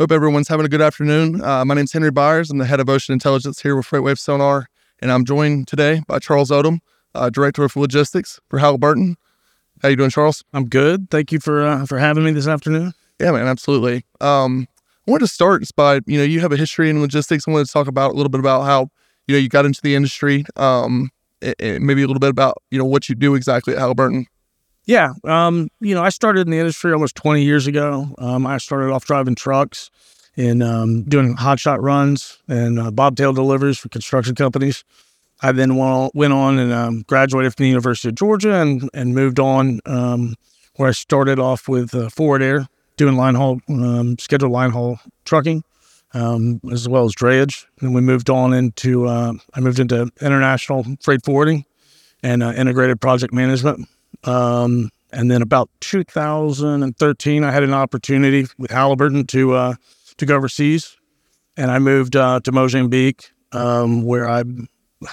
Hope everyone's having a good afternoon. Uh, my name's Henry Byers. I'm the head of ocean intelligence here with FreightWaves Sonar, and I'm joined today by Charles Odom, uh, director of logistics for Halliburton. How you doing, Charles? I'm good. Thank you for uh, for having me this afternoon. Yeah, man, absolutely. Um, I wanted to start just by you know you have a history in logistics. I wanted to talk about a little bit about how you know you got into the industry. Um, and maybe a little bit about you know what you do exactly at Halliburton. Yeah, um, you know, I started in the industry almost 20 years ago. Um, I started off driving trucks and um, doing hotshot runs and uh, bobtail deliveries for construction companies. I then went on and um, graduated from the University of Georgia and, and moved on um, where I started off with uh, Forward Air doing line haul, um, scheduled line haul trucking, um, as well as drayage. And we moved on into, uh, I moved into international freight forwarding and uh, integrated project management. Um, and then about 2013, I had an opportunity with Halliburton to uh, to go overseas, and I moved uh, to Mozambique, um, where I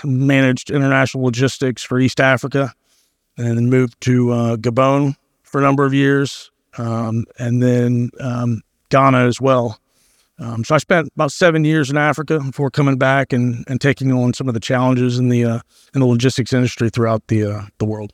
managed international logistics for East Africa, and then moved to uh, Gabon for a number of years, um, and then um, Ghana as well. Um, so I spent about seven years in Africa before coming back and, and taking on some of the challenges in the uh, in the logistics industry throughout the uh, the world.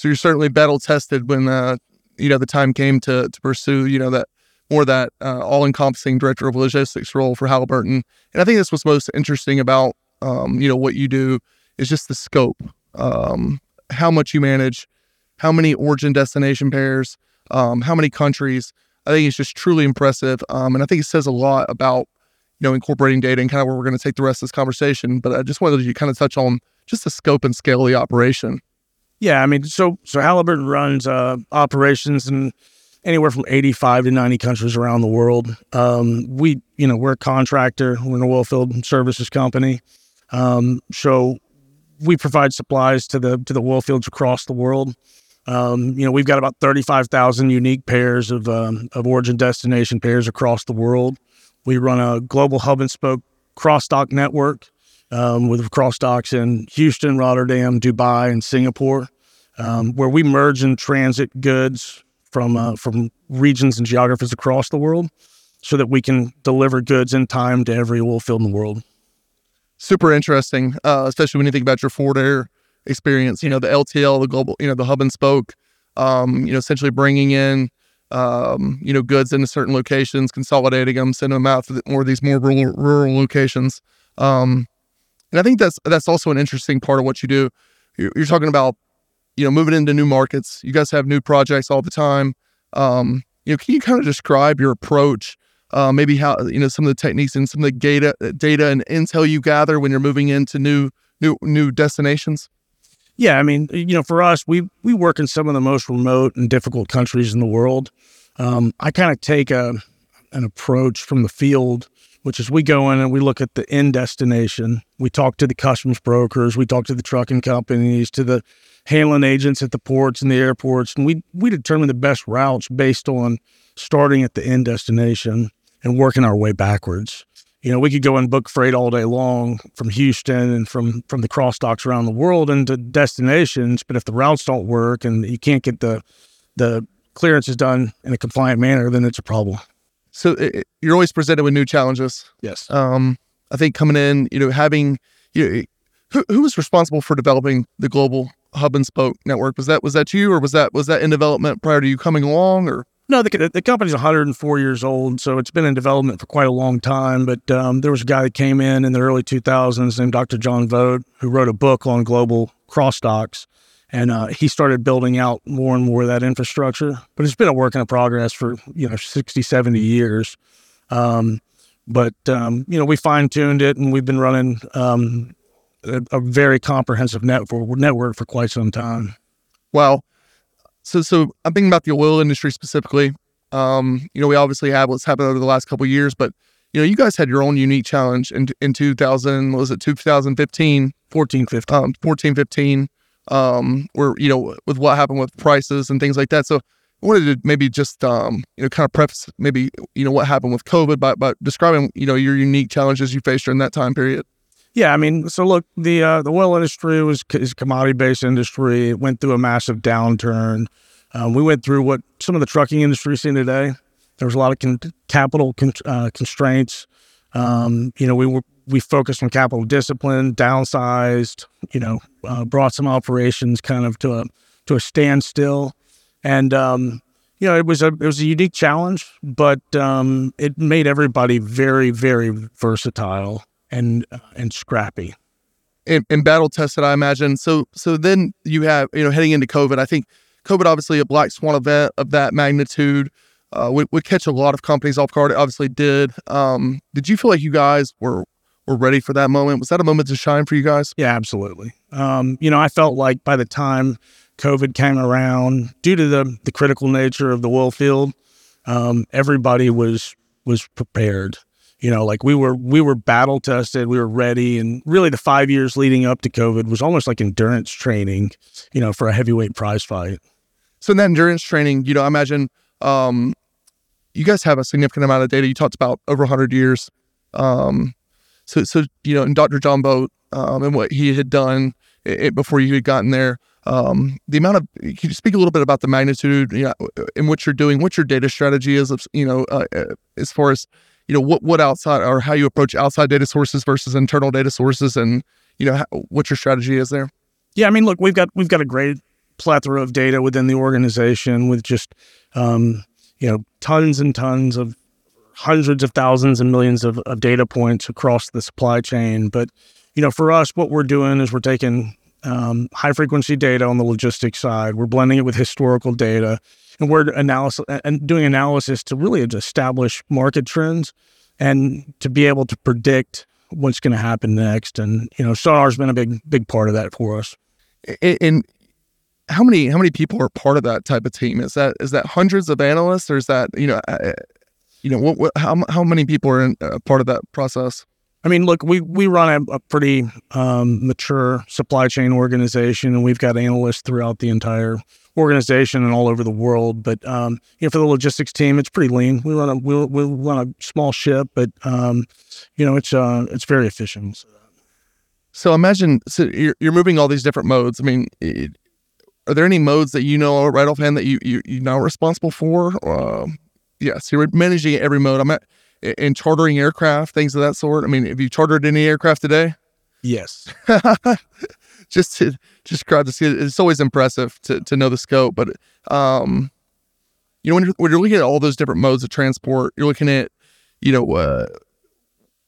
So you're certainly battle tested when uh, you know the time came to to pursue you know that more that uh, all encompassing director of logistics role for Halliburton. And I think that's what's most interesting about um, you know what you do is just the scope, um, how much you manage, how many origin destination pairs, um, how many countries. I think it's just truly impressive, um, and I think it says a lot about you know incorporating data and kind of where we're going to take the rest of this conversation. But I just wanted to kind of touch on just the scope and scale of the operation. Yeah, I mean, so so Halliburton runs uh, operations in anywhere from 85 to 90 countries around the world. Um, we, you know, we're a contractor. We're an oil field services company. Um, so we provide supplies to the to the oil fields across the world. Um, you know, we've got about 35,000 unique pairs of um, of origin destination pairs across the world. We run a global hub and spoke cross dock network um, with cross docks in Houston, Rotterdam, Dubai, and Singapore, um, where we merge and transit goods from uh, from regions and geographies across the world, so that we can deliver goods in time to every oil field in the world. Super interesting, uh, especially when you think about your Forward Air experience. You know, the LTL, the global, you know, the hub and spoke. Um, you know, essentially bringing in um, you know, goods into certain locations, consolidating them, sending them out to more of these more rural, rural locations. Um, and I think that's that's also an interesting part of what you do. You're, you're, talking about, you know, moving into new markets. You guys have new projects all the time. Um, you know, can you kind of describe your approach? Uh, maybe how you know some of the techniques and some of the data, data and intel you gather when you're moving into new new new destinations. Yeah, I mean, you know, for us, we we work in some of the most remote and difficult countries in the world. Um, I kind of take a an approach from the field which is we go in and we look at the end destination. We talk to the customs brokers, we talk to the trucking companies, to the handling agents at the ports and the airports, and we we determine the best routes based on starting at the end destination and working our way backwards. You know, we could go and book freight all day long from Houston and from from the cross docks around the world into destinations, but if the routes don't work and you can't get the the clearances done in a compliant manner, then it's a problem so it, you're always presented with new challenges. Yes. Um, I think coming in, you know, having you know, who who was responsible for developing the global hub and spoke network? Was that was that you, or was that was that in development prior to you coming along, or? No, the, the company's 104 years old, so it's been in development for quite a long time. But um, there was a guy that came in in the early 2000s named Dr. John Vogt, who wrote a book on global cross docks and uh, he started building out more and more of that infrastructure. But it's been a work in progress for you know 60, 70 years. Um, but um, you know we fine tuned it, and we've been running um, a, a, very comprehensive network network for quite some time. Wow. So so I'm thinking about the oil industry specifically. Um, you know, we obviously have what's happened over the last couple years, but you know, you guys had your own unique challenge in in 2000. was it 2015? 14, 15. Um, 14, 15 um, where you know with what happened with prices and things like that. So I wanted to maybe just um, you know kind of preface maybe you know what happened with COVID by by describing you know your unique challenges you faced during that time period. Yeah, I mean, so look, the uh, the oil industry was is commodity based industry. It went through a massive downturn. Um, we went through what some of the trucking industry seen today. There was a lot of con- capital con- uh, constraints. Um, you know, we were we focused on capital discipline, downsized. You know, uh, brought some operations kind of to a to a standstill, and um, you know, it was a it was a unique challenge, but um, it made everybody very very versatile and uh, and scrappy. And, and battle tested, I imagine. So so then you have you know heading into COVID. I think COVID obviously a black swan event of that magnitude uh, would, would catch a lot of companies off guard. It obviously did. Um, did you feel like you guys were were ready for that moment? Was that a moment to shine for you guys? Yeah, absolutely. Um, you know, I felt like by the time COVID came around, due to the the critical nature of the oil field, um, everybody was was prepared. You know, like we were we were battle tested, we were ready, and really the five years leading up to COVID was almost like endurance training. You know, for a heavyweight prize fight. So in that endurance training, you know, I imagine um, you guys have a significant amount of data. You talked about over 100 years. Um, so, so you know, and Dr. John Vogt um, and what he had done it, before you had gotten there, um, the amount of can you speak a little bit about the magnitude, you know, in what you're doing, what your data strategy is, you know, uh, uh, as far as you know, what what outside or how you approach outside data sources versus internal data sources, and you know, how, what your strategy is there. Yeah, I mean, look, we've got we've got a great plethora of data within the organization with just um, you know tons and tons of hundreds of thousands and millions of, of data points across the supply chain. But you know, for us, what we're doing is we're taking um, high frequency data on the logistics side. We're blending it with historical data, and we're analysis and doing analysis to really establish market trends and to be able to predict what's going to happen next. And you know, Sonar's been a big big part of that for us. And how many how many people are part of that type of team? Is that is that hundreds of analysts, or is that you know, you know, what, what how how many people are in uh, part of that process? I mean, look, we we run a, a pretty um, mature supply chain organization, and we've got analysts throughout the entire organization and all over the world. But um, you know, for the logistics team, it's pretty lean. We run a we we run a small ship, but um, you know, it's uh, it's very efficient. So imagine so you're, you're moving all these different modes. I mean, it, are there any modes that you know right offhand that you you you're now responsible for? Uh, yes, you're managing every mode. I'm at in chartering aircraft, things of that sort. I mean, have you chartered any aircraft today? Yes. just to just grab to see it. It's always impressive to to know the scope, but um, you know when you're, when you're looking at all those different modes of transport, you're looking at you know. Uh,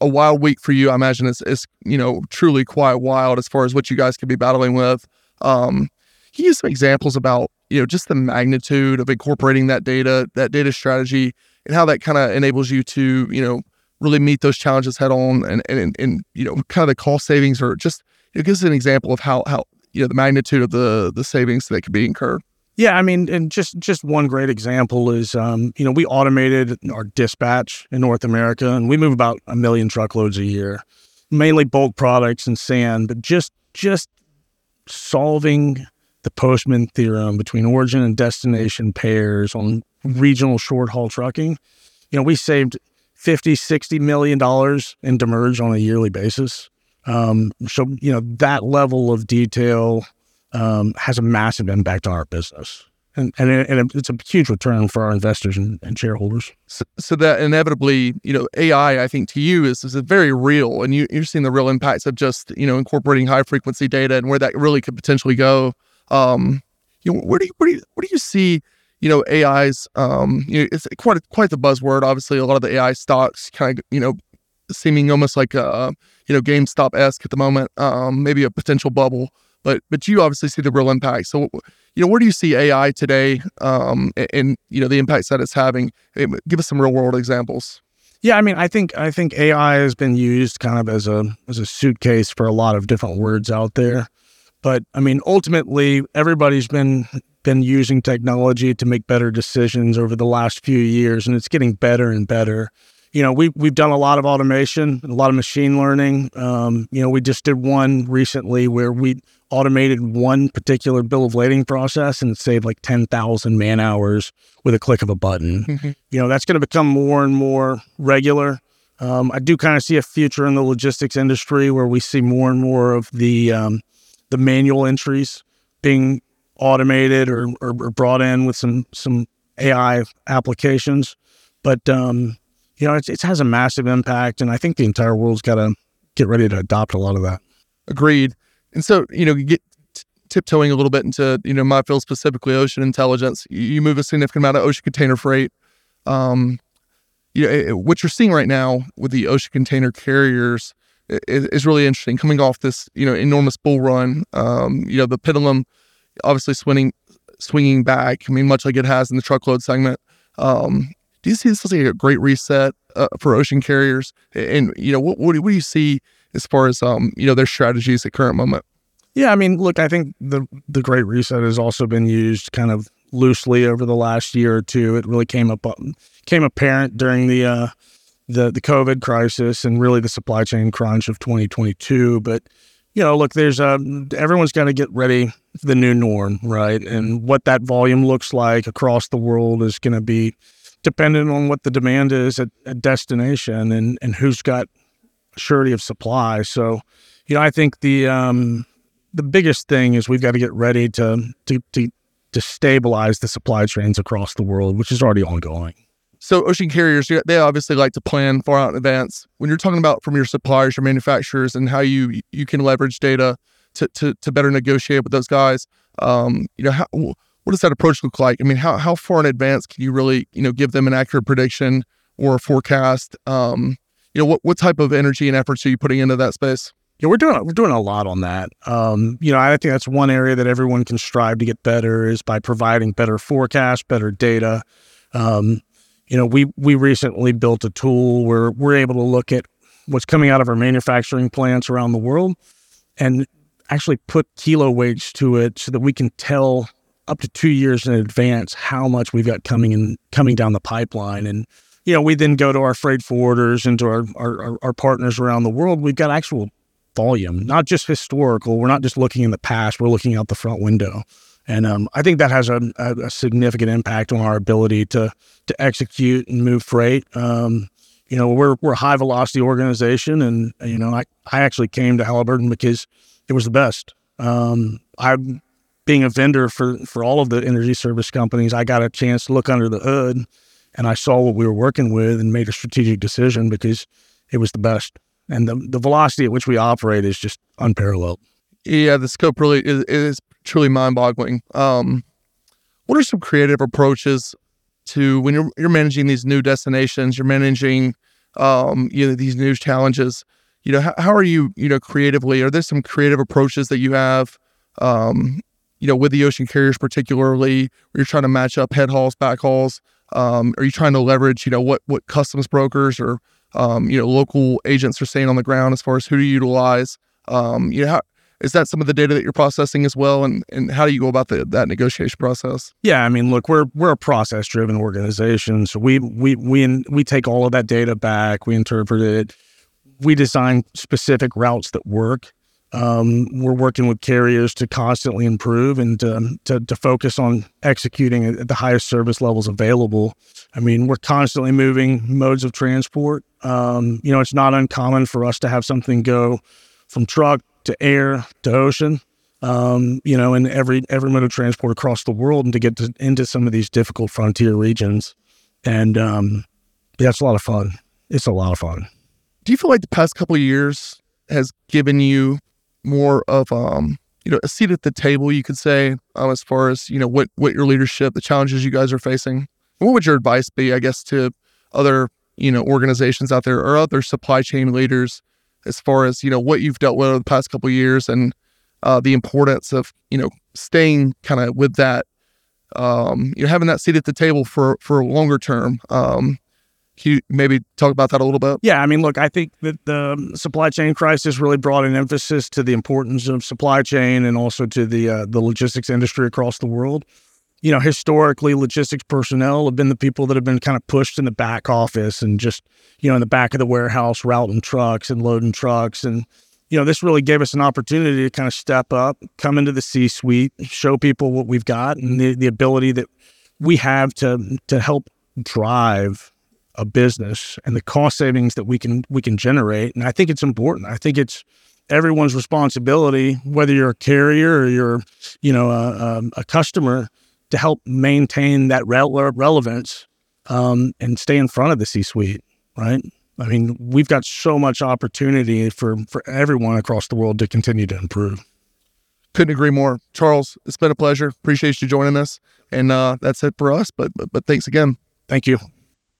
a wild week for you, I imagine, is, is you know truly quite wild as far as what you guys could be battling with. Um, can you give some examples about you know just the magnitude of incorporating that data, that data strategy, and how that kind of enables you to you know really meet those challenges head on, and and and you know kind of the cost savings, or just it gives an example of how how you know the magnitude of the the savings that could be incurred. Yeah, I mean, and just just one great example is, um, you know, we automated our dispatch in North America, and we move about a million truckloads a year, mainly bulk products and sand. But just just solving the Postman theorem between origin and destination pairs on regional short haul trucking. You know, we saved 50, 60 million dollars in demurrage on a yearly basis. Um, so, you know, that level of detail um, has a massive impact on our business. And, and, and it's a huge return for our investors and, and shareholders. So, so, that inevitably, you know, AI, I think to you is, is very real, and you, you're seeing the real impacts of just you know incorporating high frequency data and where that really could potentially go. Um, you know, where do you where do you where do you see you know AI's um, you know, it's quite quite the buzzword. Obviously, a lot of the AI stocks kind of you know seeming almost like a you know GameStop esque at the moment. Um, maybe a potential bubble, but but you obviously see the real impact. So you know, where do you see AI today, um, and, and you know the impacts that it's having? Give us some real world examples. Yeah, I mean, I think I think AI has been used kind of as a as a suitcase for a lot of different words out there. But I mean, ultimately, everybody's been been using technology to make better decisions over the last few years, and it's getting better and better. You know, we we've done a lot of automation, a lot of machine learning. Um, you know, we just did one recently where we automated one particular bill of lading process and it saved like ten thousand man hours with a click of a button. Mm-hmm. You know, that's going to become more and more regular. Um, I do kind of see a future in the logistics industry where we see more and more of the um, the manual entries being automated or, or, or brought in with some some AI applications. but um, you know, it, it has a massive impact, and I think the entire world's got to get ready to adopt a lot of that. Agreed. And so, you know, you get tiptoeing a little bit into, you know, my field specifically, ocean intelligence. You move a significant amount of ocean container freight. Um, you know, what you're seeing right now with the ocean container carriers is, is really interesting. Coming off this, you know, enormous bull run, um, you know, the pendulum obviously swinging, swinging back. I mean, much like it has in the truckload segment. Um, do you see this as like a great reset uh, for ocean carriers? And you know, what, what, what do you see as far as um, you know their strategies at current moment? Yeah, I mean, look, I think the the Great Reset has also been used kind of loosely over the last year or two. It really came up came apparent during the uh, the the COVID crisis and really the supply chain crunch of 2022. But you know, look, there's a um, everyone's got to get ready for the new norm, right? And what that volume looks like across the world is going to be dependent on what the demand is at, at destination and and who's got surety of supply. So, you know, I think the um, the biggest thing is we've got to get ready to to to to stabilize the supply chains across the world, which is already ongoing. So, ocean carriers, they obviously like to plan far out in advance. When you're talking about from your suppliers, your manufacturers, and how you you can leverage data to to, to better negotiate with those guys, um, you know, how, what does that approach look like? I mean, how how far in advance can you really you know give them an accurate prediction or a forecast? Um, you know, what what type of energy and efforts are you putting into that space? Yeah, we're doing we're doing a lot on that. Um, you know, I think that's one area that everyone can strive to get better is by providing better forecasts, better data. Um, you know, we we recently built a tool where we're able to look at what's coming out of our manufacturing plants around the world and actually put kilo weights to it so that we can tell up to two years in advance how much we've got coming in coming down the pipeline and you know, we then go to our freight forwarders and to our, our, our partners around the world. We've got actual volume, not just historical. We're not just looking in the past. We're looking out the front window. And um, I think that has a, a, significant impact on our ability to to execute and move freight. Um, you know, we're we're a high velocity organization, and you know, I, I actually came to Halliburton because it was the best. Um, I, being a vendor for for all of the energy service companies, I got a chance to look under the hood and I saw what we were working with and made a strategic decision because it was the best. And the, the velocity at which we operate is just unparalleled. Yeah, the scope really is, is truly mind boggling. Um, what are some creative approaches to when you're, you're managing these new destinations, you're managing um, you know, these new challenges? You know, how, how are you, you know, creatively? Are there some creative approaches that you have um, you know, with the ocean carriers particularly, where you're trying to match up head hauls, back hauls, um, are you trying to leverage, you know, what what customs brokers or um, you know local agents are saying on the ground as far as who to utilize? Um, you know, how, is that some of the data that you're processing as well, and and how do you go about the, that negotiation process? Yeah, I mean, look, we're we're a process driven organization, so we we we we take all of that data back, we interpret it, we design specific routes that work. Um, we're working with carriers to constantly improve and um, to, to focus on executing at the highest service levels available. I mean, we're constantly moving modes of transport. Um, you know, it's not uncommon for us to have something go from truck to air to ocean. Um, you know, and every every mode of transport across the world, and to get to, into some of these difficult frontier regions, and um, yeah, it's a lot of fun. It's a lot of fun. Do you feel like the past couple years has given you more of um you know a seat at the table you could say um, as far as you know what what your leadership the challenges you guys are facing what would your advice be i guess to other you know organizations out there or other supply chain leaders as far as you know what you've dealt with over the past couple years and uh, the importance of you know staying kind of with that um, you know having that seat at the table for for a longer term um, can you maybe talk about that a little bit? Yeah, I mean, look, I think that the supply chain crisis really brought an emphasis to the importance of supply chain and also to the uh, the logistics industry across the world. You know, historically, logistics personnel have been the people that have been kind of pushed in the back office and just you know in the back of the warehouse, routing trucks and loading trucks, and you know, this really gave us an opportunity to kind of step up, come into the C suite, show people what we've got and the, the ability that we have to to help drive a business and the cost savings that we can we can generate. And I think it's important. I think it's everyone's responsibility, whether you're a carrier or you're, you know, a, a, a customer, to help maintain that relevance um, and stay in front of the C-suite, right? I mean, we've got so much opportunity for for everyone across the world to continue to improve. Couldn't agree more, Charles. It's been a pleasure. Appreciate you joining us, and uh, that's it for us. But, but but thanks again. Thank you.